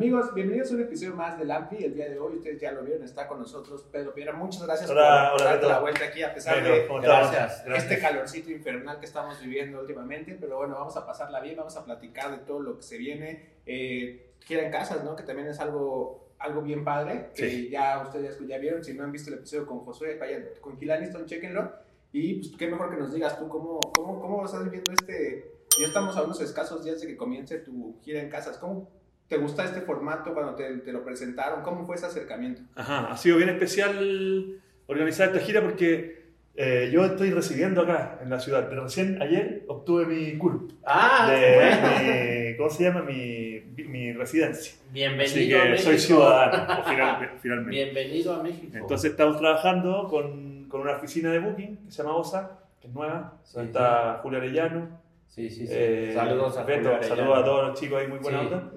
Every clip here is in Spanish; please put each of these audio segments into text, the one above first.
Amigos, bienvenidos a un episodio más del Ampli. El día de hoy, ustedes ya lo vieron, está con nosotros Pedro Piedra. Muchas gracias Hola, por hola, darte la vuelta aquí, a pesar Bueno, de gracias, Gracias. este calorcito infernal que estamos viviendo últimamente. Pero bueno, vamos a pasarla bien, vamos a platicar de todo lo que se viene. Eh, gira en casas, ¿no? Que también es algo, algo bien padre. Que Sí. ya ustedes ya vieron. Si no han visto el episodio con Josué, vayan con Gilaniston, chequenlo. Y pues qué mejor que nos digas tú cómo, cómo, cómo estás viviendo este... Ya estamos a unos escasos días de que comience tu gira en casas. ¿Cómo te gusta este formato cuando te, te lo presentaron? ¿Cómo fue ese acercamiento? Ajá, ha sido bien especial organizar esta gira porque eh, yo estoy residiendo acá en la ciudad. Pero recién ayer obtuve mi CURP. Ah, de bueno. mi- ¿Cómo se llama? Mi, mi residencia. Bienvenido Así a que México. soy ciudadano, final- finalmente. Bienvenido a México. Entonces estamos trabajando con, con una oficina de booking que se llama OSA, que es nueva. Sí, donde está Julio Arellano. Sí, sí, sí. eh, saludos a Beto, saludos a todos los chicos ahí, muy buena Sí. onda.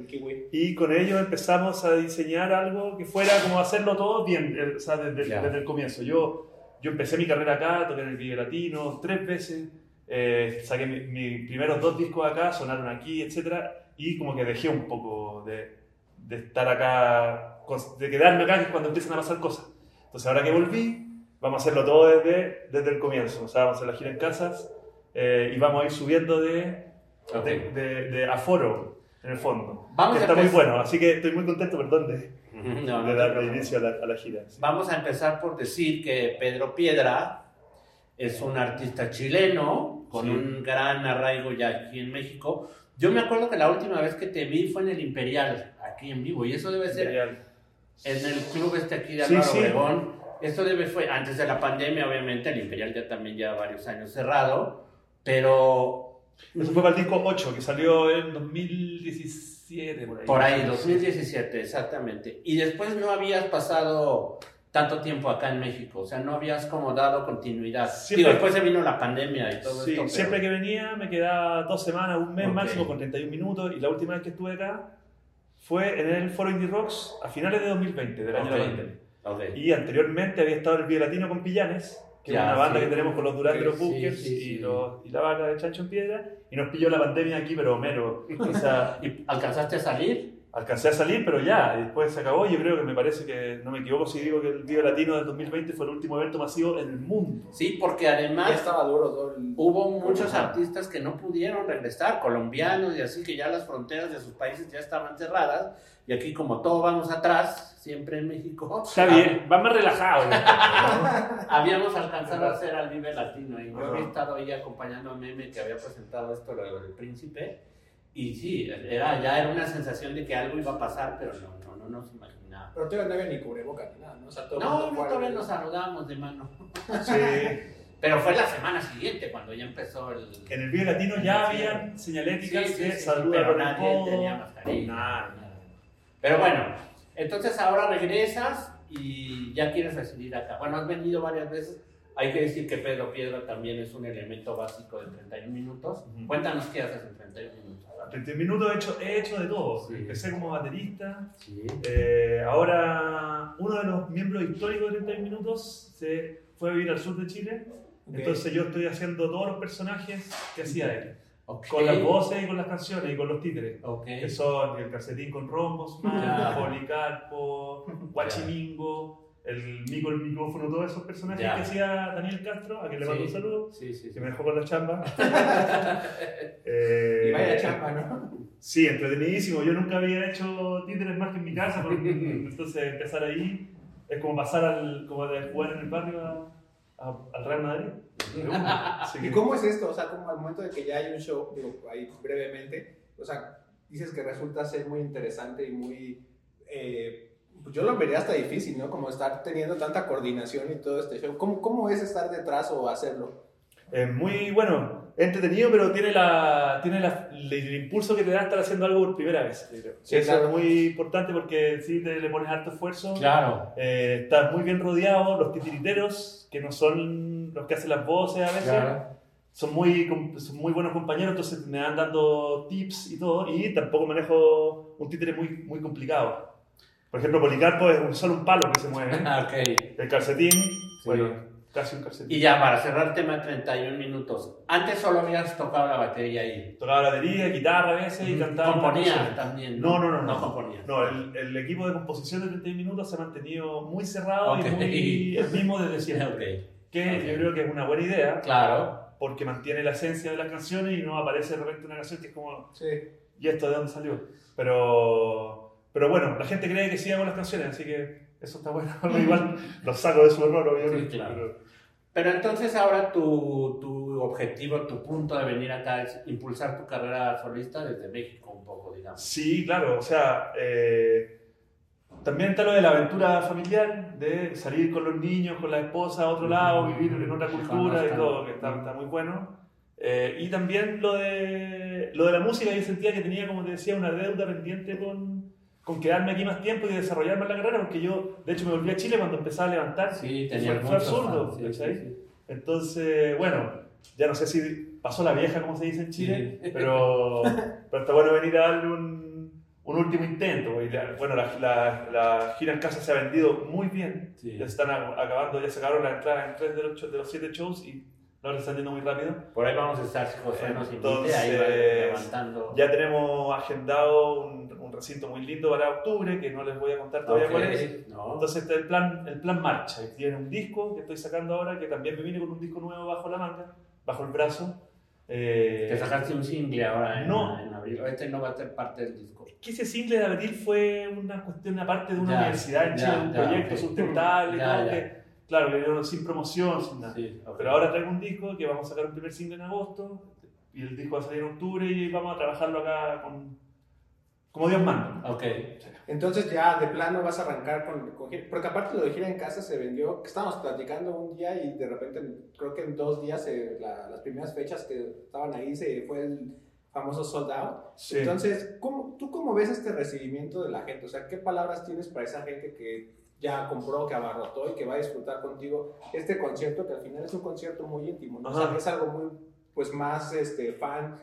Y con ellos empezamos a diseñar algo que fuera como hacerlo todo bien, o sea, desde, Ya. desde el comienzo. Yo, yo empecé mi carrera acá, toqué en el Vive Latino tres veces, eh, saqué mi- mis primeros dos discos acá, sonaron aquí, etc. Y como que dejé un poco de, de estar acá, de quedarme acá que es cuando empiezan a pasar cosas. Entonces ahora que volví, vamos a hacerlo todo desde, desde el comienzo. O sea, vamos a hacer la gira en casas eh, y vamos a ir subiendo de, de, de- de aforo, en el fondo. Vamos Que está muy bueno, así que estoy muy contento, perdón, de, No, no de darle inicio a la, a la gira. sí. Vamos a empezar por decir que Pedro Piedra es un artista chileno con Sí. un gran arraigo ya aquí en México. Yo me acuerdo que la última vez que te vi fue en el Imperial, aquí en vivo, y eso debe ser Genial. en el club este aquí de Álvaro sí. Obregón. Esto debe fue antes de la pandemia, obviamente, el Imperial ya también lleva varios años cerrado, pero Eso fue para el disco 8, que salió en 2017, por ahí. por ahí, 2017, exactamente. Y después no habías pasado tanto tiempo acá en México, o sea, no habías como dado continuidad. Siempre- Digo, después se vino la pandemia y todo Sí, esto. pero- siempre que venía me quedaba dos semanas, un mes Ok. máximo con 31 minutos y la última vez que estuve acá fue en el Foro Indie Rocks a finales de 2020, del año de la Ok. pandemia. Ok. Y anteriormente había estado el Vive Latino con Pillanes, que Ya, es una banda sí. que tenemos con los Durán los Sí, Bunkers sí, sí. y, los- y la vaca de Chancho en Piedra, y nos pilló la pandemia aquí, pero mero. O sea, ¿Y alcanzaste a salir? Alcancé a salir, pero ya, después se acabó. Yo creo que me parece que, no me equivoco si digo que el Vive Latino del 2020 fue el último evento masivo en el mundo. Sí, porque Ya además estaba duro el... hubo muchos Ajá. artistas que no pudieron regresar, colombianos y así, que ya las fronteras de sus países ya estaban cerradas. Y aquí, como todo vamos atrás, siempre en México, Está bien, va más relajado. ya. habíamos alcanzado a hacer al Vive Latino. Y yo había estado ahí acompañando a Meme que había presentado esto, lo del príncipe. Y sí, era, ya era una sensación de que algo iba a pasar, pero no, no, no nos imaginábamos. Pero todavía no había ni cubrebocas ni nada, ¿no? O sea, todo No, no, todavía nos saludamos de mano. Sí. Pero fue la semana siguiente cuando ya empezó el... En el Vive Latino ya habían señaléticas Sí, sí, que sí, pero nadie codo. tenía mascarilla. Nada. nada. Pero bueno, entonces ahora regresas y ya quieres residir acá. Bueno, has venido varias veces. Hay que decir que Pedro Piedra también es un elemento básico de 31 minutos. Ujú. Cuéntanos qué haces en 31 minutos. 31 minutos he hecho, he hecho de todo. Sí. Empecé como baterista. Sí. eh, ahora uno de los miembros históricos de 31 minutos se fue a vivir al sur de Chile. Ok. Entonces yo estoy haciendo todos los personajes que hacía él. Ok. Con las voces y con las canciones y con los títeres. Ok. Que son el calcetín con rombos. Policarpo, Guachimingo, el Mico el micrófono, todos esos personajes Ya. que hacía Daniel Castro, a quien le mando un Sí. saludo, Sí, sí, sí. que me dejó con la chamba. Y Eh, vaya chamba, ¿no? Sí, entretenidísimo. Yo nunca había hecho títeres más que en mi casa, porque, entonces empezar ahí es como pasar al, como de jugar en el barrio a- a- al Real Madrid. ¿Y cómo es esto? O sea, como al momento de que ya hay un show, digo, ahí brevemente, o sea, dices que resulta ser muy interesante y muy... eh, yo lo vería hasta difícil, ¿no? Como estar teniendo tanta coordinación y todo este show. ¿Cómo, cómo es estar detrás o hacerlo? Es muy bueno, entretenido, pero tiene, la, tiene la- el, el impulso que te da estar haciendo algo por primera vez. creo. Sí, Eso claro. es muy importante porque si te le pones harto esfuerzo, Claro. eh, estás muy bien rodeado. Los titiriteros, que no son los que hacen las voces a veces, Claro. son, muy, son muy buenos compañeros, entonces me van dando tips y todo. Y tampoco manejo un títere muy, muy complicado. Por ejemplo, Policarpo es un, solo un palo que se mueve. Ah, ok. El calcetín, bueno, casi un calcetín. Y ya para cerrar el tema 31 minutos. Antes solo habías tocado la batería ahí. Tocaba batería, guitarra a veces y cantaba. Componía también. No, no, no. No No, componía. No, el, el equipo de composición de 31 minutos se ha mantenido muy cerrado Ok. y muy el mismo desde siempre. Ok. Que Ok. yo creo que es una buena idea Claro. porque mantiene la esencia de las canciones y no aparece de repente una canción que es como, Sí. ¿y esto de dónde salió? Pero, pero bueno, la gente cree que sí hago las canciones, así que eso está bueno. Igual los saco de su error, obviamente. Sí, claro. pero- Pero entonces ahora tu, tu objetivo, tu punto de venir acá es impulsar tu carrera solista desde México un poco, digamos. Sí, claro, o sea, eh, también está lo de la aventura familiar, de salir con los niños, con la esposa a otro lado, vivir en otra cultura y todo, que está, está muy bueno. Eh, y también lo de, lo de la música, yo sentía que tenía, como te decía, una deuda pendiente con, con quedarme aquí más tiempo y desarrollar más la carrera, porque yo, de hecho, me volví a Chile cuando empezaba a levantar. Sí, fue, tenía fue absurdo, fans. Entonces, bueno, ya no sé si pasó la vieja, como se dice en Chile, Sí. pero, pero está bueno venir a darle un, un último intento. y la- bueno, la, la- la gira en casa se ha vendido muy bien. Ya se están acabando, ya sacaron la entrada en tres de los, de los siete shows y ahora están yendo muy rápido. Por ahí vamos a estar, si José nos invite, ahí Entonces, va levantando. Ya tenemos agendado un, un recinto muy lindo para octubre, que no les voy a contar todavía Ok, cuál es. ¿no? Entonces el plan, el plan marcha. Tiene un disco que estoy sacando ahora, que también me viene con un disco nuevo bajo la manga, bajo el brazo. Eh, que sacaste un single ahora en, no. en abril. Este no va a ser parte del disco. que ese single de abril fue una cuestión aparte de una Ya, universidad en Chile, un proyecto ok. sustentable, Ya, ya. que, claro, que yo sin promoción, sin nada. Sí. Pero ahora traigo un disco que vamos a sacar un primer single en agosto y el disco va a salir en octubre y vamos a trabajarlo acá con, como Dios manda. Ok. Entonces ya de plano vas a arrancar con, con gira- porque aparte lo de gira en casa se vendió, que estábamos platicando un día y de repente creo que en dos días eh, la- las primeras fechas que estaban ahí se fue el famoso sold out. Sí. Entonces, ¿cómo, ¿tú cómo ves este recibimiento de la gente? O sea, ¿qué palabras tienes para esa gente que ya compró, que abarrotó y que va a disfrutar contigo este concierto que al final es un concierto muy íntimo, ¿no? O sea, es algo muy, pues más este, fan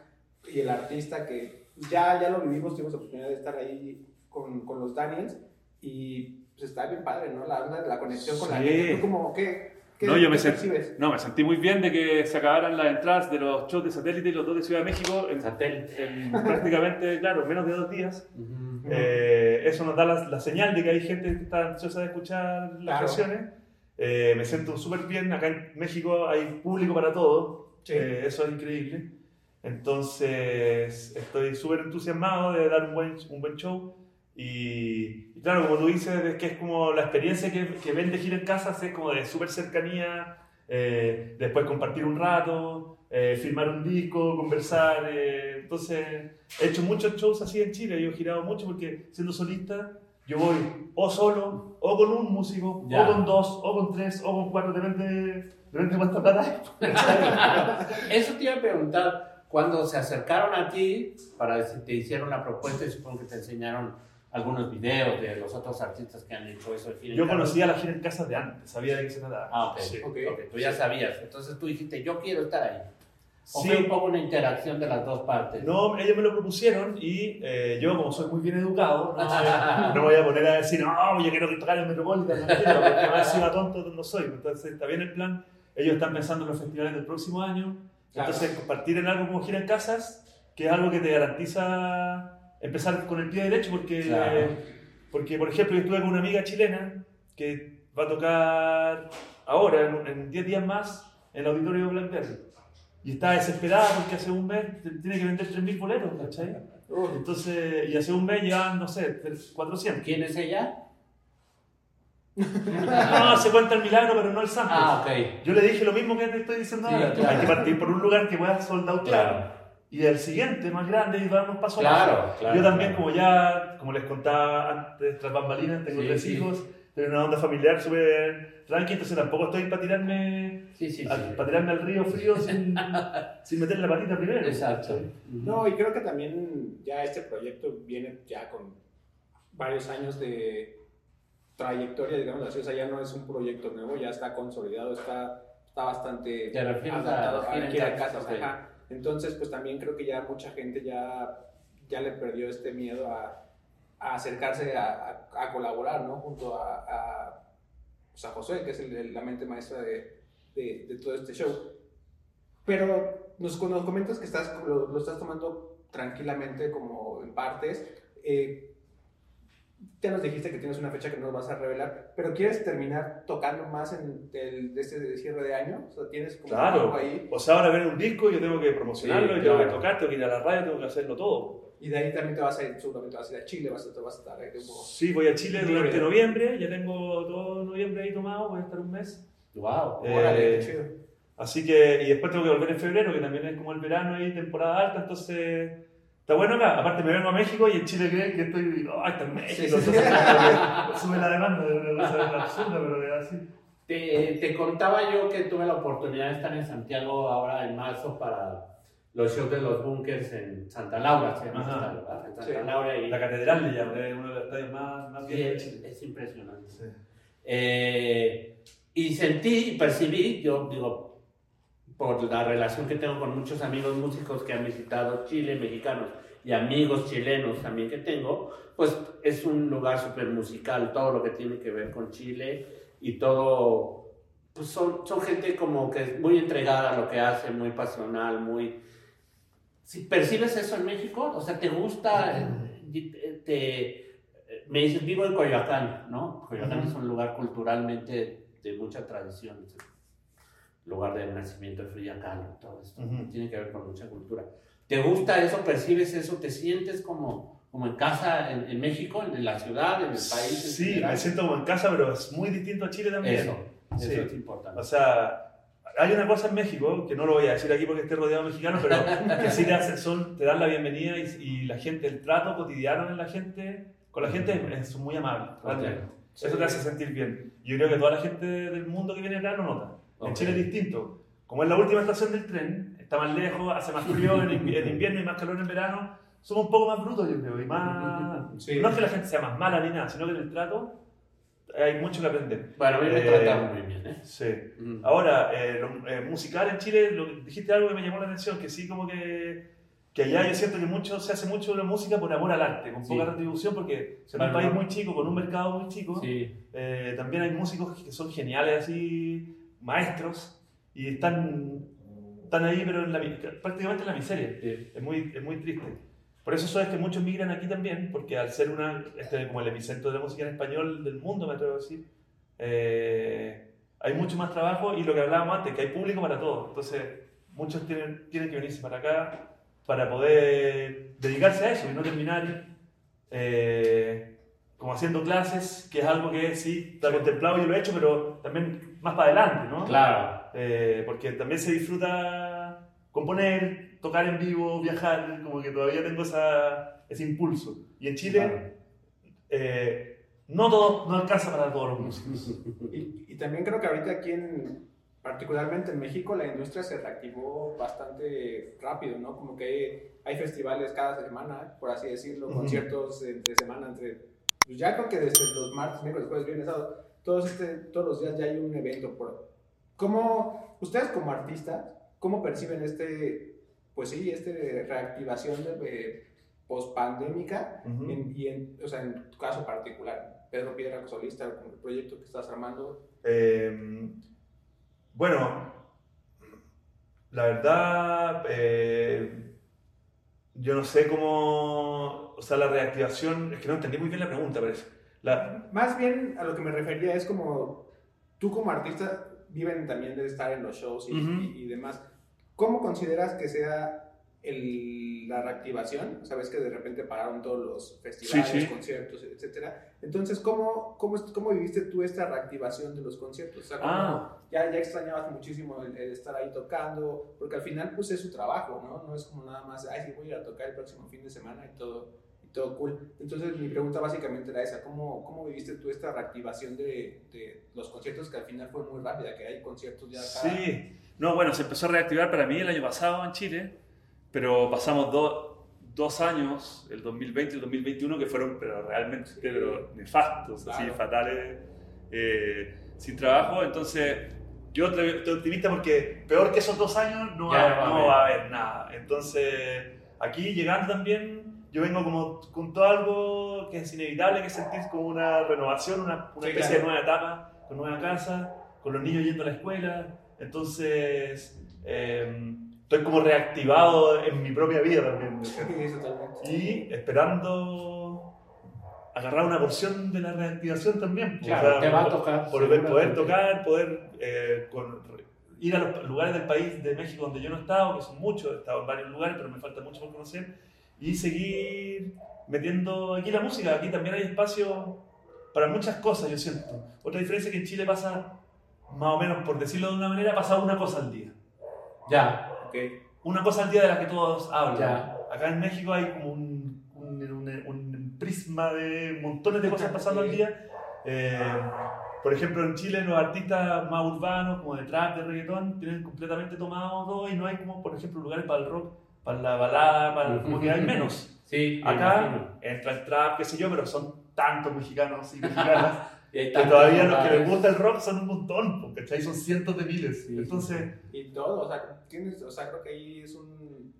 y el artista que ya, ya lo vivimos, tuvimos la oportunidad de estar ahí con, con los Daniels y pues está bien padre, ¿no? La, la, la conexión con la Sí. gente. ¿Tú cómo, qué, qué, No, yo me percibes? No, me sentí muy bien de que se acabaran las entradas de los shows de satélite y los dos de Ciudad de México en, Satélite. en prácticamente, claro, menos de dos días. Ujú. Eh, eso nos da la, la señal de que hay gente que está ansiosa de escuchar las Claro. canciones. Eh, me siento súper bien. Acá en México hay público para todo. Sí. Eh, eso es increíble. Entonces, estoy súper entusiasmado de dar un buen, un buen show. Y, y claro, como tú dices, es que es como la experiencia que, que ven de gira en casa, es como de súper cercanía. eh, después compartir un rato, eh, filmar un disco, conversar. eh, entonces, he hecho muchos shows así en Chile, yo he girado mucho porque siendo solista, yo voy o solo, o con un músico, Ya. o con dos, o con tres, o con cuatro, depende, depende de cuánta plata. Eso te iba a preguntar, cuando se acercaron a ti para te hicieron la propuesta y supongo que te enseñaron algunos videos de los otros artistas que han hecho eso. Yo conocía la gira en casa de antes, sabía de qué se trataba. Ah, ok. Sí. Ok. Ok, tú ya sabías. Entonces tú dijiste, yo quiero estar ahí. O Sí. fue un poco una interacción de las dos partes. No, ellos me lo propusieron y eh, yo, como soy muy bien educado, no, no voy a poner a decir, no, yo quiero tocar en Metropolitan, no quiero, porque más encima tonto no soy. Entonces, está bien el plan. Ellos están pensando en los festivales del próximo año. Claro. Entonces, compartir en algo como gira en casas, que es algo que te garantiza empezar con el pie derecho, porque, Claro. porque por ejemplo, yo estuve con una amiga chilena que va a tocar ahora, en- en 10 días más, en el auditorio Blackberry. Y está desesperada porque hace un mes tiene que vender 3.000 boletos, ¿cachai? Entonces, y hace un mes llevan, no sé, 400. ¿Quién es ella? No, se cuenta el milagro, pero no el santo. Ah, ok. Yo le dije lo mismo que te estoy diciendo Sí, ahora. claro. Hay que partir por un lugar que pueda soldar Claro. Y el siguiente, más grande, y dar unos pasos Claro, claro, Yo también, claro. como ya, como les contaba antes, tras bambalinas, tengo Sí, tres sí. hijos, tengo una onda familiar súper tranqui, entonces tampoco estoy para tirarme, Sí, sí, sí. al, para tirarme al río frío sin, sin meter la patita primero. Exacto. No, y creo que también ya este proyecto viene ya con varios años de trayectoria, digamos así, o sea, ya no es un proyecto nuevo, ya está consolidado, está, está bastante ¿Te refieres a adaptado gira en gira en casas? Entonces, pues también creo que ya mucha gente ya, ya le perdió este miedo a, acercarse a, a- colaborar, ¿no? Junto a, pues, José, que es la mente maestra de, de, de todo este show. Pero nos, nos comentas que estás, lo, lo estás tomando tranquilamente como en partes. Eh, ya nos dijiste que tienes una fecha que no nos vas a revelar, pero ¿quieres terminar tocando más en el, este cierre de año? O sea, tienes como Claro. algo ahí. O sea, ahora viene un disco, yo tengo que promocionarlo, Sí, yo tengo que claro. tocar, tengo que ir a la radio, tengo que hacerlo todo. Y de ahí también te vas a ir, seguramente vas a ir a Chile, vas a, vas a estar ahí como... Sí, voy a Chile Libre. durante noviembre, ya tengo todo noviembre ahí tomado, voy a estar un mes. Wow. Eh, Órale, qué chido. Así que, y después tengo que volver en febrero, que también es como el verano y temporada alta, entonces está bueno acá. Aparte me vengo a México y en Chile creen que estoy, oh, está en México, Sí, sí, entonces sube la demanda, es una cosa absurda, pero es así. Te, te contaba yo que tuve la oportunidad de estar en Santiago ahora en marzo para los shows de los bunkers en Santa Laura, se llama esta, ¿verdad? En Santa Sí. Laura y La catedral le llaman, es uno de los estadios más, más Sí, de es, Chile. es impresionante. Sí. Eh, y sentí y percibí, yo digo, por la relación que tengo con muchos amigos músicos que han visitado Chile, mexicanos y amigos chilenos también que tengo, pues es un lugar súper musical, todo lo que tiene que ver con Chile y todo, pues son, son gente como que es muy entregada a lo que hace, muy pasional, muy... Si percibes eso en México, o sea, te gusta, te, me dices, vivo en Coyoacán, ¿no? Coyoacán es un lugar culturalmente de mucha tradición, el lugar del nacimiento de Frida Kahlo, todo esto, Ujú. tiene que ver con mucha cultura. ¿Te gusta eso, percibes eso, te sientes como, como en casa en, en México, en, la ciudad, en el país? en Sí, general? me siento como en casa, pero es muy distinto a Chile también. Eso, eso Sí. es importante. O sea, hay una cosa en México, que no lo voy a decir aquí porque esté rodeado de mexicanos, pero que sí te, hacen, son, te dan la bienvenida y, y la gente, el trato cotidiano en la gente, con la gente es, es muy amable. Sí. Eso te hace sentir bien. Yo creo que toda la gente del mundo que viene acá lo nota. En Ok. Chile es distinto. Como es la última estación del tren, está más lejos, hace más frío en, invi- en invierno y más calor en verano, somos un poco más brutos, yo creo, y más... Sí. No es que la gente sea más mala ni nada, sino que en el trato hay mucho que aprender. Bueno, a mí me Eh, trataron muy bien, ¿eh? Sí. Mm. Ahora, eh, lo- eh, musical en Chile, lo, dijiste algo que me llamó la atención, que sí, como que, que allá yo siento que mucho, se hace mucho la música por amor al arte, con Sí. poca retribución, porque es un país muy chico, con un mercado muy chico. Sí, Eh, también hay músicos que son geniales, así, maestros, y están, están ahí, pero en la prácticamente en la miseria. sí. Es muy, es muy triste. Por eso eso es que muchos migran aquí también, porque al ser una, este, como el epicentro de la música en español del mundo, me atrevo a decir, eh, hay mucho más trabajo y lo que hablábamos antes, que hay público para todo. Entonces, muchos tienen, tienen que venirse para acá para poder dedicarse a eso y no terminar eh, como haciendo clases, que es algo que sí está contemplado, yo lo he hecho, pero también más para adelante, ¿no? Claro. Eh, porque también se disfruta componer, tocar en vivo, viajar, como que todavía tengo esa, ese impulso. Y en Chile Claro. eh, no, todo, no alcanza para todos los músicos. Y, y también creo que ahorita aquí en, particularmente en México, la industria se reactivó bastante rápido, ¿no? Como que hay, hay festivales cada semana, por así decirlo, Ujú. conciertos entre semana, entre... Pues ya creo que desde los martes, miércoles, jueves, viernes, sábado, todos, este, todos los días ya hay un evento. Por, ¿Cómo, ustedes como artistas, cómo perciben este, pues sí, este reactivación de, post-pandémica Ujú. en- y en, o sea, en tu caso particular, Pedro Piedra, solista, con el proyecto que estás armando, Eh, bueno, la verdad, eh, yo no sé cómo, o sea, la reactivación, es que no entendí muy bien la pregunta, parece. La, más bien a lo que me refería es como tú como artista viven también de estar en los shows y, Ujú. y- y demás. ¿Cómo consideras que sea el- la reactivación? Sabes que de repente pararon todos los festivales, Sí, sí. conciertos, etcétera. Entonces, ¿cómo, cómo, ¿cómo viviste tú esta reactivación de los conciertos? O sea, ¿cómo- Ah. ya, ya extrañabas muchísimo el, el estar ahí tocando, porque al final pues es su trabajo, ¿no? No es como nada más, ay, sí, voy a ir a tocar el próximo fin de semana y todo, todo cool. Entonces mi pregunta básicamente era esa, ¿cómo, cómo viviste tú esta reactivación de, de los conciertos que al final fue muy rápida, que hay conciertos ya cada... Sí, no, bueno, se empezó a reactivar para mí el año pasado en Chile, pero pasamos do- dos años, el 2020 y el 2021, que fueron pero realmente pero nefastos, así, Claro. fatales, eh, sin trabajo. Entonces, yo estoy optimista porque peor que esos dos años no, Ya va, no va a haber nada. Entonces, aquí llegando también, yo vengo como con todo algo que es inevitable, que es sentir como una renovación, una, una Sí, especie claro. de nueva etapa, con nueva casa, con los niños yendo a la escuela. Entonces, eh, estoy como reactivado en mi propia vida también. Sí. Y esperando agarrar una porción de la reactivación también. Claro, o sea, te va a tocar, Poder, poder tocar, poder eh, con- ir a los lugares del país de México donde yo no he estado, que son muchos, he estado en varios lugares, pero me falta mucho por conocer, y seguir metiendo aquí la música. Aquí también hay espacio para muchas cosas, yo siento. Otra diferencia es que en Chile pasa, más o menos, por decirlo de una manera, pasa una cosa al día. Ya, Ok. Una cosa al día de la que todos hablan. Ya. Acá en México hay como un, un, un- un prisma de montones de cosas pasando al día. Eh, por ejemplo, en Chile los artistas más urbanos, como de trap, de reggaetón, tienen completamente tomado todo y no hay como, por ejemplo, lugares para el rock, para la balada, para, como que hay menos. sí, Acá entra el trap, qué sé yo, pero son tantos mexicanos y mexicanas Y hay que todavía los que les gusta el rock son un montón, porque ¿cachai? son cientos de miles. Sí, Entonces, Y todo, o sea, tienes, o sea, creo que ahí es un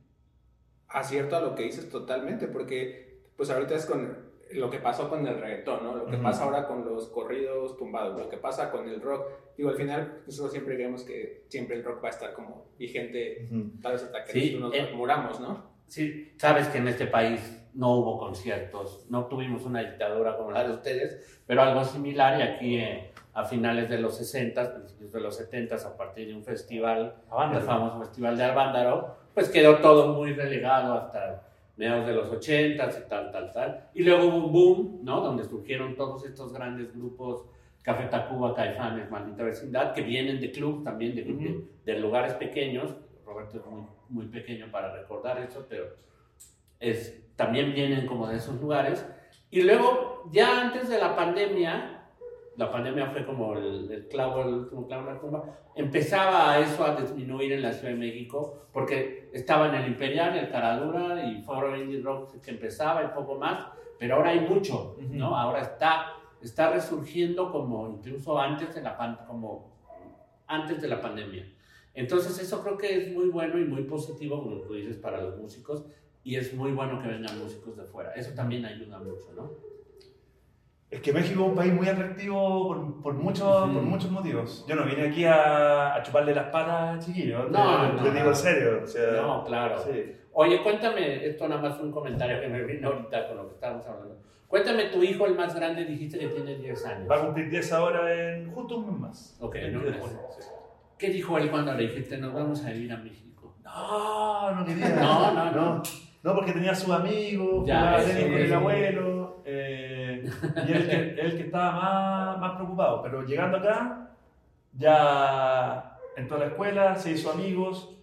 acierto a lo que dices totalmente, porque pues ahorita es con lo que pasó con el reggaetón, ¿no? Lo que Ujú. pasa ahora con los corridos tumbados, lo que pasa con el rock. Digo, al final, nosotros siempre creemos que siempre el rock va a estar como vigente, tal vez hasta que Sí, nos eh. muramos, ¿no? Sí, sabes que en este país no hubo conciertos, no tuvimos una dictadura como la de ustedes, pero algo similar y aquí eh, a finales de los 60, principios de los 70, a partir de un festival, el famoso Festival de Arvándaro, pues quedó todo muy relegado hasta mediados de los 80 y tal, tal, tal. Y luego hubo un boom, ¿no? Donde surgieron todos estos grandes grupos, Café Tacuba, Caifanes, Maldita Vecindad, que vienen de club también, de, de- Ujú. de lugares pequeños. Roberto es muy, muy pequeño para recordar eso, pero es, también vienen como de esos lugares. Y luego, ya antes de la pandemia, la pandemia fue como el, el clavo, el último clavo en la tumba, empezaba eso a disminuir en la Ciudad de México, porque estaba en el Imperial, el Caradura y Foro Indie Rock que empezaba y poco más, pero ahora hay mucho, ¿no? Ahora está, está resurgiendo como incluso antes de la, pan- como antes de la pandemia. Entonces eso creo que es muy bueno y muy positivo, como tú dices, para los músicos, y es muy bueno que vengan músicos de fuera. Eso también ayuda mucho, ¿no? Es que México es un país muy atractivo por, por, muchos, Ujú. por muchos motivos. Yo no vine aquí a, a chuparle las patas, chiquillos. te- No, te, no, digo no. en serio. O sea, No, claro. sí. Oye, cuéntame, esto nada más un comentario que me vino ahorita con lo que estábamos hablando. Cuéntame, tu hijo, el más grande, dijiste que tiene 10 años. Va a cumplir 10 ahora en justo un mes más. Ok, en un 10 de mes. sí. ¿Qué dijo él cuando le dijiste, nos vamos a ir a México? No, no quería. No, no, no. No, porque tenía sus amigos, Ya, jugaba tenis con el abuelo. eh, y él que, él que estaba más, más preocupado. Pero llegando acá, ya entró a la escuela, se hizo amigos.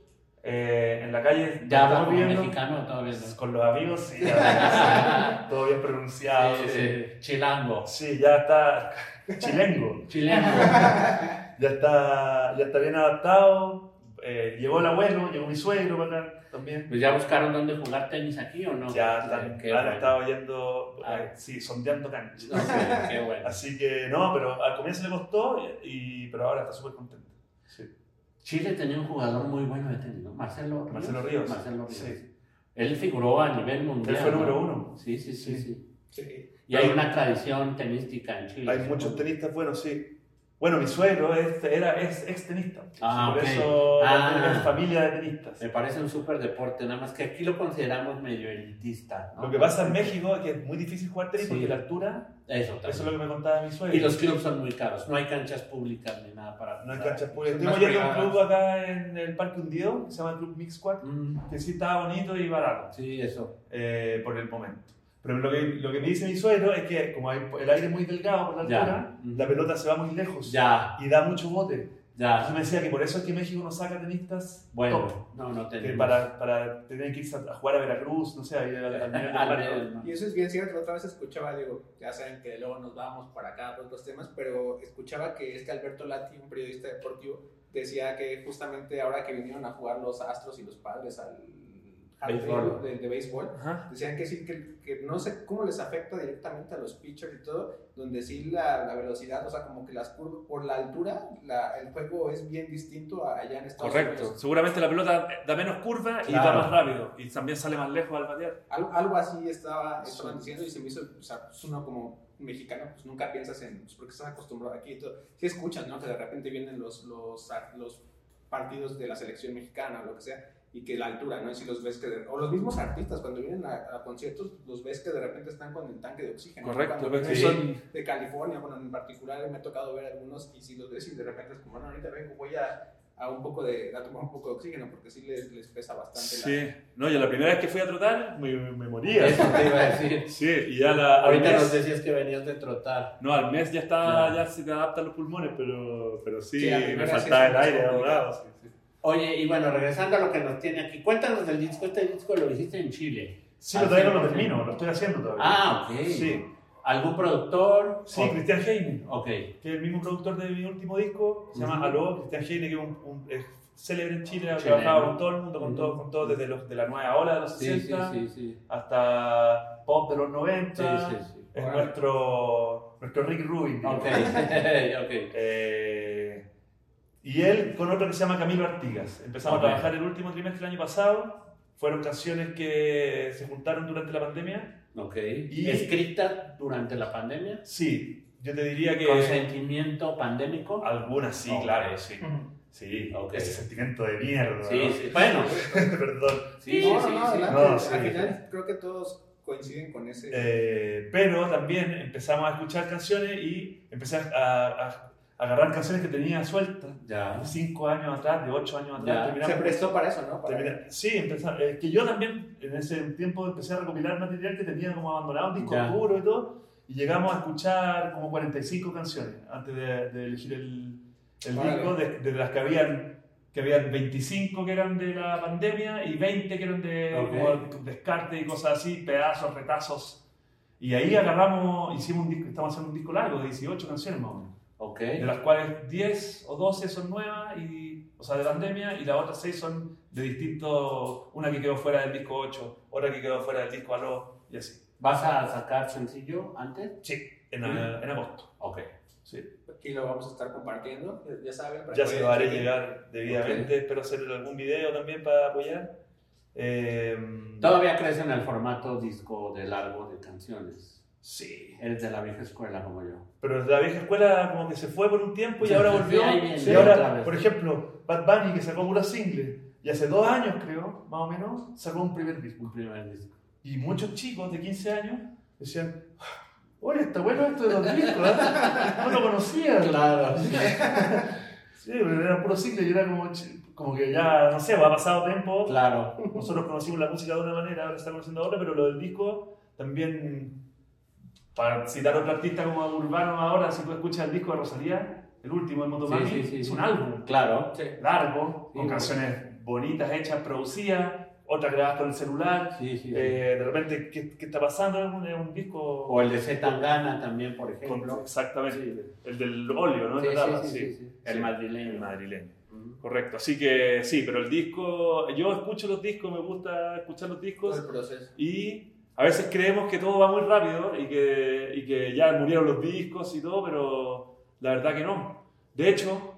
eh, en la calle ¿Ya estamos como viviendo. mexicano todavía? no? Con los amigos, sí, ya, todo bien pronunciado. Sí, Sí, Chilango. Sí, ya está chilengo. Chileno. Ya está, ya está bien adaptado. Eh, llegó el abuelo, llegó mi suegro acá también. Pues ya buscaron dónde jugar tenis aquí o no? Ya están, Qué han bueno. estado yendo, Ah. eh, sí, sondeando canchas. Ok, qué bueno. Así que no, pero al comienzo le costó, y, y- pero ahora está súper contento. Sí. Chile tenía un jugador muy bueno de tenis, ¿no? Marcelo Ríos. Marcelo Ríos. Marcelo Ríos. Sí. Él figuró a nivel mundial. Él fue ¿no? número uno. Sí, sí, sí, Sí. sí. Sí. Y hay una tradición tenística en Chile. Hay muchos tenistas buenos, sí. Bueno, mi suegro es, era, es ex tenista. Ah, por ok. eso Ah. es familia de tenistas. Me parece un súper deporte, nada más que aquí lo consideramos medio elitista. ¿no? Lo que pasa en México es que es muy difícil jugar tenis Sí. porque la altura, Eso también. eso es lo que me contaba mi suegro. Y los clubs son muy caros, no hay canchas públicas ni nada para. No hay canchas públicas. Estuvimos yendo a un club acá en el Parque Hundido, que se llama el Club Mix Squad, Mm, que sí estaba bonito y barato sí, eso. eh, por el momento. Pero lo que, lo que me dice mi suegro es que como hay, el aire es muy delgado por la Ya. altura, Ujú. la pelota se va muy lejos Ya, y da mucho bote. Entonces ya. me decía que por eso es que México no saca tenistas Bueno, top. no, no Que tenemos. para, para tener que irse a jugar a Veracruz, no sé, ahí al, al Al nivel, ¿no? ¿no? Y eso es bien cierto, otra vez escuchaba, digo, ya saben que luego nos vamos para acá por otros temas, pero escuchaba que este Alberto Lati, un periodista deportivo, decía que justamente ahora que vinieron a jugar los Astros y los Padres al Béisbol. de, de béisbol, Ajá. decían que sí, que, que no sé cómo les afecta directamente a los pitchers y todo, donde sí la, la velocidad, o sea, como que las curvas, por la altura, la, el juego es bien distinto a allá en Estados Correcto. Unidos. Seguramente la pelota da menos curva y Claro. va más rápido. Y también sale más lejos al batear. Algo, algo así estaba, estaban Sí. diciendo y se me hizo, o sea, pues uno como mexicano, pues nunca piensas en, pues porque estás acostumbrado aquí y todo. Sí escuchas, ¿no? Que de repente vienen los, los, los partidos de la selección mexicana o lo que sea, y que la altura, ¿no? Y si los ves que, de- o los mismos artistas, cuando vienen a, a conciertos, los ves que de repente están con el tanque de oxígeno. ¿no? Correcto, ves que son- de California, bueno, en particular me ha tocado ver algunos, y si los ves y de repente es como, bueno, ahorita vengo, voy a, a un poco de, a tomar un poco de oxígeno, porque sí les, les pesa bastante Sí, no, yo la primera vez que fui a trotar me, me moría. Eso te iba a decir. Sí, y ya la, al Ahorita mes, nos decías que venías de trotar. no, al mes ya está, Claro. ya se te adaptan los pulmones, pero, pero sí, Sí, la me faltaba el aire ahogado. sí, sí. Oye, y bueno, regresando a lo que nos tiene aquí, cuéntanos del disco. Este disco lo hiciste en Chile. Sí, pero todavía no lo termino, lo estoy haciendo todavía. Ah, ok. Sí, ¿Algún productor? sí, O- Cristian Heine, Ok. que es el mismo productor de mi último disco, se llama Ujú. Aló, Cristian Heine, que es, un, un- es célebre en Chile, ha trabajado con todo el mundo, con, Ujú. todo, con todo, desde los, de la nueva ola de los Sí, 60 sí, sí, hasta pop de los 90. Sí, sí, sí. Es Órale. nuestro, nuestro Rick Rubin. Ok, ok. Eh, y él con otro que se llama Camilo Artigas. Empezamos Ok. a trabajar el último trimestre del año pasado. Fueron canciones que se juntaron durante la pandemia. Ok. Y- ¿Escrita durante la pandemia? Sí, yo te diría que... ¿Con sentimiento pandémico? Algunas sí, Ok. claro, sí. Sí, Ok. ese sentimiento de mierda. Sí, ¿no? sí. Bueno, Perdón. sí, no, sí, no, no, sí. adelante. No, sí. Al final creo que todos coinciden con ese. Eh, pero también empezamos a escuchar canciones y empecé a, a- a agarrar canciones que tenía sueltas. Ya. de cinco años atrás, de ocho años atrás. Se prestó para eso, ¿no? Para- sí, empezar, eh, que yo también en ese tiempo empecé a recopilar material que tenía como abandonado, un disco Ya. puro y todo, y llegamos a escuchar como 45 canciones antes de, de elegir el, el Órale. disco, de, de las que habían, que habían 25 que eran de la pandemia y 20 que eran de Ok. como descarte y cosas así, pedazos, retazos. Y ahí agarramos, hicimos un disco, estamos haciendo un disco largo de 18 canciones más o menos Ok. de las cuales 10 o 12 son nuevas, y, o sea, de pandemia, y las otras 6 son de distintos, una que quedó fuera del disco 8, otra que quedó fuera del disco Aló, y así. ¿Vas a sacar sencillo antes? Sí, en, en agosto. Ok. Sí. Aquí lo vamos a estar compartiendo, ya saben. para Ya se lo haré llegar debidamente, espero hacer algún video también para apoyar. Eh, Todavía crees en el formato disco de largo de canciones. Sí, Eres de la vieja escuela como yo. pero la vieja escuela como que se fue por un tiempo y Sí, ahora volvió. y ahora, por ejemplo, Bad Bunny que sacó puras singles, y hace dos años creo, más o menos, sacó un primer disco. Un primer disco. Y muchos chicos de 15 años decían, oye, está bueno esto de los discos, ¿eh? no lo conocía. Claro. Sí, pero era puro single y era como, como que ya, no sé, ha pasado tiempo. Claro. Nosotros conocimos la música de una manera, ahora está conociendo otra, pero lo del disco también, para citar a otro artista como Urbano ahora, si tú escuchas el disco de Rosalía, el último, el Motomami, Sí, sí, sí, es sí. un álbum Claro. Sí. largo, Sí, con bueno. canciones bonitas, hechas, producidas, otras grabadas con el celular. Sí, sí. sí. Eh, de repente, ¿qué, qué está pasando? Es un, es un disco. O el de Z Tangana también, por con- ejemplo. exactamente. El del óleo, ¿no? Sí, En la sí, tapa, sí, sí, sí. El Sí. madrileño. El madrileño. Correcto. Así que sí, pero el disco. Yo escucho los discos, me gusta escuchar los Todo discos. el proceso. Y a veces creemos que todo va muy rápido y que, y que ya murieron los discos y todo, pero la verdad que no. De hecho,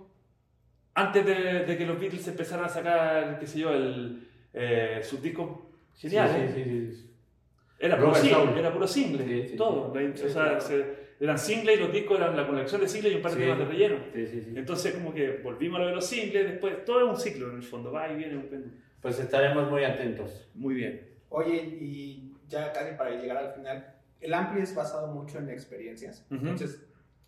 antes de, de que los Beatles empezaran a sacar, qué sé yo, el, eh, sus discos geniales, Sí, sí, sí, sí. era, puro single, era puro single, Sí, sí, todo. sí. O sea, se- eran singles y los discos eran la colección de singles y un par de Sí. temas de relleno. Sí, sí, sí. Entonces, como que volvimos a lo de los singles, después todo es un ciclo en el fondo, va y viene un péndulo. Pues estaremos muy atentos. Muy bien. Oye, y ya casi para llegar al final, el Ampli es basado mucho en experiencias. Ujú. Entonces,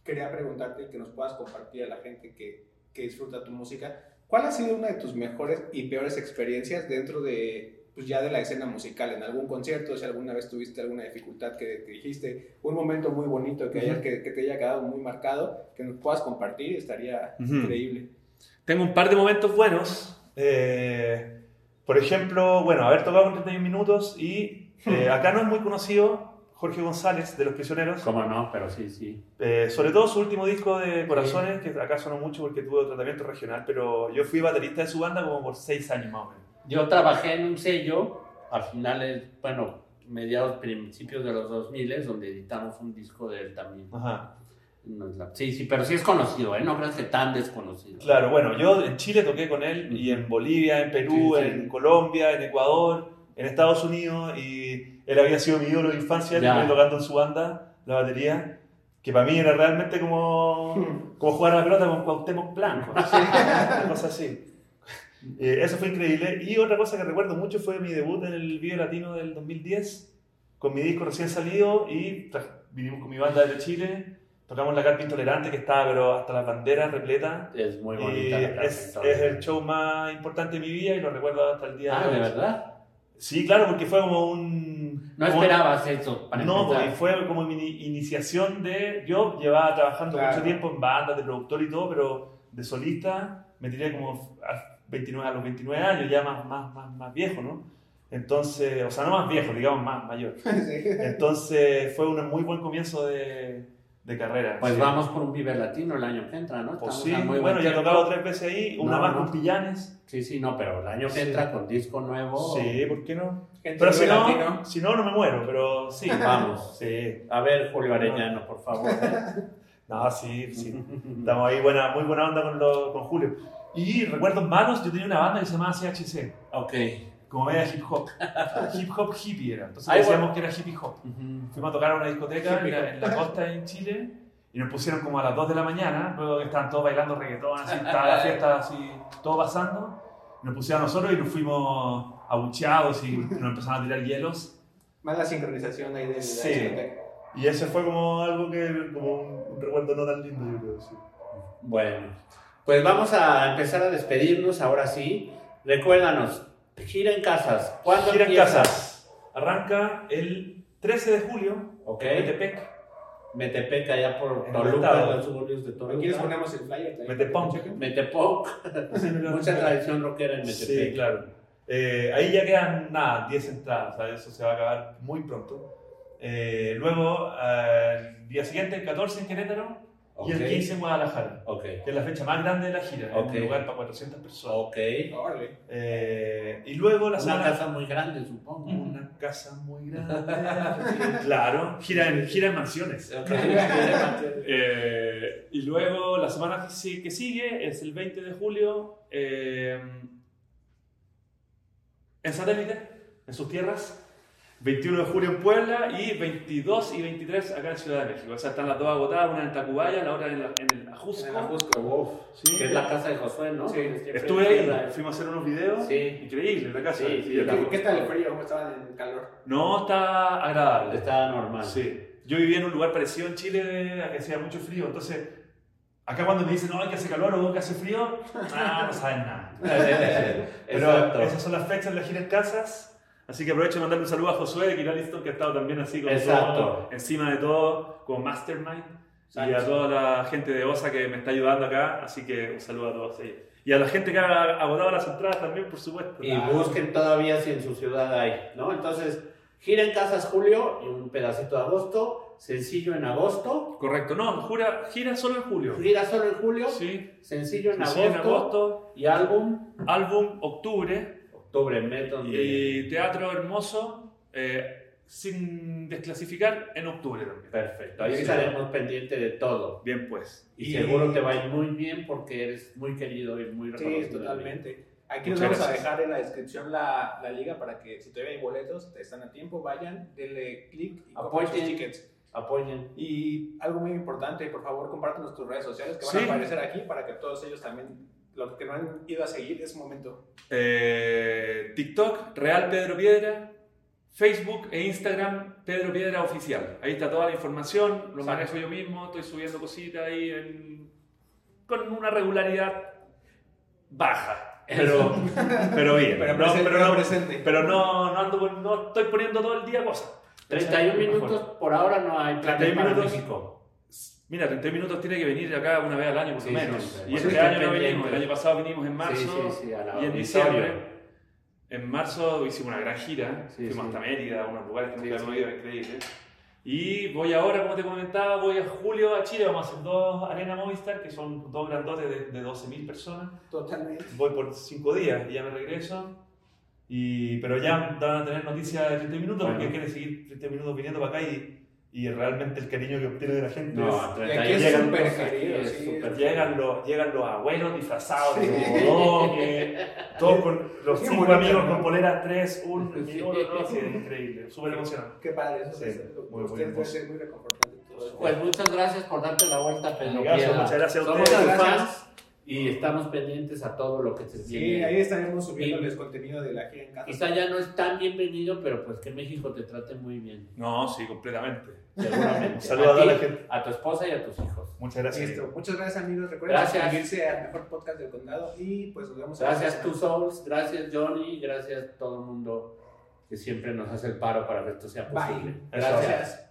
quería preguntarte y que nos puedas compartir a la gente que, que disfruta tu música. ¿Cuál ha sido una de tus mejores y peores experiencias dentro de, pues ya de la escena musical? En algún concierto, si alguna vez tuviste alguna dificultad que, que dijiste, un momento muy bonito que, haya- Ujú. que, que te haya quedado muy marcado, que nos puedas compartir, estaría Ujú. increíble. Tengo un par de momentos buenos. Eh, por ejemplo, bueno, haber tocado en 31 minutos y eh, acá no es muy conocido Jorge González de Los Prisioneros. ¿Cómo no? Pero sí, sí. Eh, sobre todo su último disco de Corazones, que acá sonó mucho porque tuvo tratamiento regional, pero yo fui baterista de su banda como por seis años más o menos. Yo trabajé en un sello a finales, bueno, mediados, principios de los 2000, donde editamos un disco de él también. Ajá. Sí, sí, pero sí es conocido, ¿eh? No creas que tan desconocido. Claro, bueno, yo en Chile toqué con él y en Bolivia, en Perú, Sí, sí. en Colombia, en Ecuador, en Estados Unidos y él había sido mi ídolo de infancia, también tocando en su banda, la batería, que para mí era realmente como, como jugar a la pelota con Cuauhtémoc Blanco, una cosa así. Eh, eso fue increíble. Y otra cosa que recuerdo mucho fue mi debut en el Video Latino del 2010, con mi disco recién salido y vinimos con mi banda de Chile, tocamos la carpa intolerante que estaba pero hasta las banderas repleta. Es muy Y bonita la carpa es, es el show más importante de mi vida y lo recuerdo hasta el día Ah, de ¿de hoy. verdad? Sí, claro, porque fue como un... No como- esperabas eso para No, porque fue como mi iniciación de... Yo llevaba trabajando Claro. mucho tiempo en bandas de productor y todo, pero de solista me tiré como a, 29, a los 29 años, ya más, más, más, más viejo, ¿no? Entonces, o sea, no más viejo, digamos más mayor. Entonces fue un muy buen comienzo de, de carrera. Pues sí. vamos por un Viver Latino el año que entra, ¿no? Pues Estamos sí, muy buen bueno, ya he tocado tres veces ahí, una No, más no. con Pillanes. Sí, sí, no, pero el año que Sí. entra con disco nuevo. Sí, ¿por qué no? Pero si no, latino. si no, no me muero, pero sí. Vamos. Sí. A ver, Julio Arellano, por favor. No, sí, sí. Estamos ahí, buena, muy buena onda con, lo- con Julio. Y recuerdos malos, yo tenía una banda que se llamaba CHC, ok. Como media hip hop. hip hop hippie era. Entonces Ay, decíamos que era hippie hop. Ujú. Fuimos a tocar a una discoteca en la, en la costa en Chile y nos pusieron como a las 2 de la mañana, luego que estaban todos bailando reggaetón, así, estaba la fiesta así, todo pasando. Nos pusieron a nosotros y nos fuimos abucheados y nos empezaron a tirar hielos. Más la sincronización ahí de la Sí. discoteca. Y ese fue como algo que, como un, un recuerdo no tan lindo, yo creo. Sí. Bueno, pues vamos a empezar a despedirnos ahora sí. Recuérdanos, gira en casas. ¿Cuándo Gira en casas. Arranca el 13 de julio en Metepec. Metepec allá por En Toluca, los suburbios de ¿Aquí les Toluca. ponemos el flyer? Metepunk. Metepec. Mucha tradición rockera en Sí, Metepec. claro. Eh, ahí ya quedan nada, 10 entradas, eso se va a acabar muy pronto. Eh, luego, eh, el día siguiente, el 14 en Querétaro y el Ok. 15 en Guadalajara, Ok. que es la fecha más grande de la gira, es Ok. un lugar para 400 personas. Eh, y luego la Una semana... casa muy grande, supongo. Una casa muy grande. claro, gira en, gira en mansiones. Eh, y luego la semana que sigue es el 20 de julio eh, en satélite, en sus tierras. 21 de julio en Puebla y 22 y 23 acá en Ciudad de México. O sea, están las dos agotadas, una en Tacubaya, la otra en, la- en el Ajusco. En el Ajusco. Uf, Sí. que es la casa de Josué, ¿no? Sí. Estuve ahí, fuimos a hacer unos videos. Sí. Increíble la casa. Sí, sí, creo- ¿Qué tal el frío? ¿Cómo estaban en calor? No, está agradable. Está normal. Sí. Yo vivía en un lugar parecido en Chile que hacía mucho frío, entonces acá cuando me dicen, no, que hace calor o que hace frío, ah, no saben nada. Pero Exacto. esas son las fechas de la gira en casas, así que aprovecho de mandarle un saludo a Josué de Kiraliston, que ha estado también así Exacto. todo, encima de todo, como mastermind, y a toda la gente de OSA que me está ayudando acá, así que un saludo a todos ellos. Y a la gente que ha agotado las entradas también, por supuesto. Y busquen todavía si en su ciudad hay, ¿no? Entonces, gira en casas julio y un pedacito de agosto, sencillo en agosto, Correcto, no, jura, gira solo en julio. gira solo en julio, Sí, sencillo en sí, agosto, en agosto, y álbum, álbum octubre, octubre. Y Teatro Hermoso, eh, sin desclasificar, en octubre también. Perfecto, ahí Sí. estaremos pendientes de todo. Bien, pues. Y, seguro te va a ir muy bien porque eres muy querido y muy Sí, reconocido. totalmente. Aquí Muchas nos vamos a dejar en la descripción la, la liga para que si todavía hay boletos, están a tiempo, vayan, denle clic y Apoyen. tickets. Apoyen. Y algo muy importante, por favor, compártanos tus redes sociales que van Sí. a aparecer aquí para que todos ellos también, los que no han ido a seguir, es momento. Eh, TikTok, Real Pedro Piedra. Facebook e Instagram, Pedro Piedra Oficial. Ahí está toda la información, lo Exacto. manejo yo mismo, estoy subiendo cositas ahí en- con una regularidad baja, pero, pero bien. Pero No, presente, pero no, presente. pero no, no, ando no estoy poniendo todo el día cosas. 31 minutos por ahora no hay planes 31 para minutos. México. Mira, 30 minutos tiene que venir acá una vez al año por Sí, lo menos. siempre. y este año no venimos. El año pasado vinimos en marzo Sí, sí, sí, a la y en diciembre. En marzo hicimos una gran gira. Sí, Fuimos sí. hasta Mérida, a unos lugares que Sí, nunca sí. hemos ido, increíble. Y voy ahora, como te comentaba, voy a julio a Chile. Vamos a hacer dos Arena Movistar, que son dos grandotes de, de 12.000 personas. Totalmente. Voy por 5 días y ya me regreso. Y, pero ya van a tener noticias de 30 minutos Bueno. porque quiere seguir 30 minutos viniendo para acá y, y realmente el cariño que obtiene de la gente es... No, Y aquí es 31 súper minutos, querido, es sí. súper Llegan los, llegan los abuelos disfrazados Sí. de bodoque, todos con los Qué cinco bonito, amigos ¿no? con poleras 3, 1 y uno, no, sí, es increíble, súper emocionante. Qué padre, eso Sí, es, muy, muy muy todo esto. Pues muchas gracias por darte la vuelta, Pedro muchas gracias a Somos ustedes. Gracias. fans y estamos pendientes a todo lo que se Sí, viene. ahí estaremos subiéndoles contenido de la gira en casa. Quizá ya no es tan bienvenido, pero pues que México te trate muy bien, No, sí, completamente. seguramente. Saludos a ti, la gente. a tu esposa y a tus hijos. Muchas gracias. Listo. Muchas gracias, amigos. Recuerden Gracias. suscribirse al mejor podcast del condado y pues nos vemos Gracias. Tu Souls, gracias, Johnny, gracias a todo el mundo que siempre nos hace el paro para que esto sea Bye. posible. Eso. Gracias.